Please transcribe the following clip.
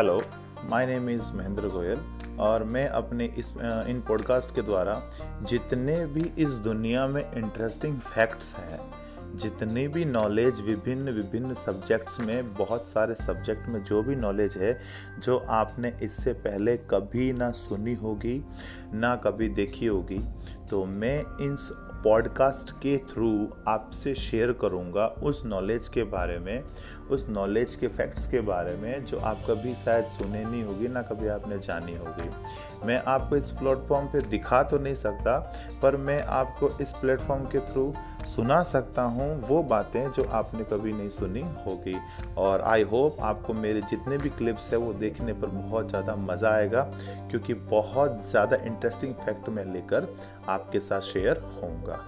Hello my name is Mahendra Goyal और मैं अपने इस इन पॉडकास्ट के द्वारा जितने भी इस दुनिया में इंटरेस्टिंग फैक्ट्स हैं जितनी भी नॉलेज विभिन्न विभिन्न सब्जेक्ट्स में, बहुत सारे सब्जेक्ट में जो भी नॉलेज है, जो आपने इससे पहले कभी ना सुनी होगी, ना कभी देखी होगी तो मैं इन पॉडकास्ट के थ्रू आपसे शेयर करूँगा उस नॉलेज के बारे में, उस नॉलेज के फैक्ट्स के बारे में जो आप कभी शायद सुने नहीं होगी, ना कभी आपने जानी होगी। मैं आपको इस प्लेटफॉर्म पे दिखा तो नहीं सकता, पर मैं आपको इस प्लेटफॉर्म के थ्रू सुना सकता हूँ वो बातें जो आपने कभी नहीं सुनी होगी। और आई होप आपको मेरे जितने भी क्लिप्स है वो देखने पर बहुत ज़्यादा मज़ा आएगा, क्योंकि बहुत ज़्यादा इंटरेस्टिंग फैक्ट मैं लेकर आपके साथ शेयर होऊँगा।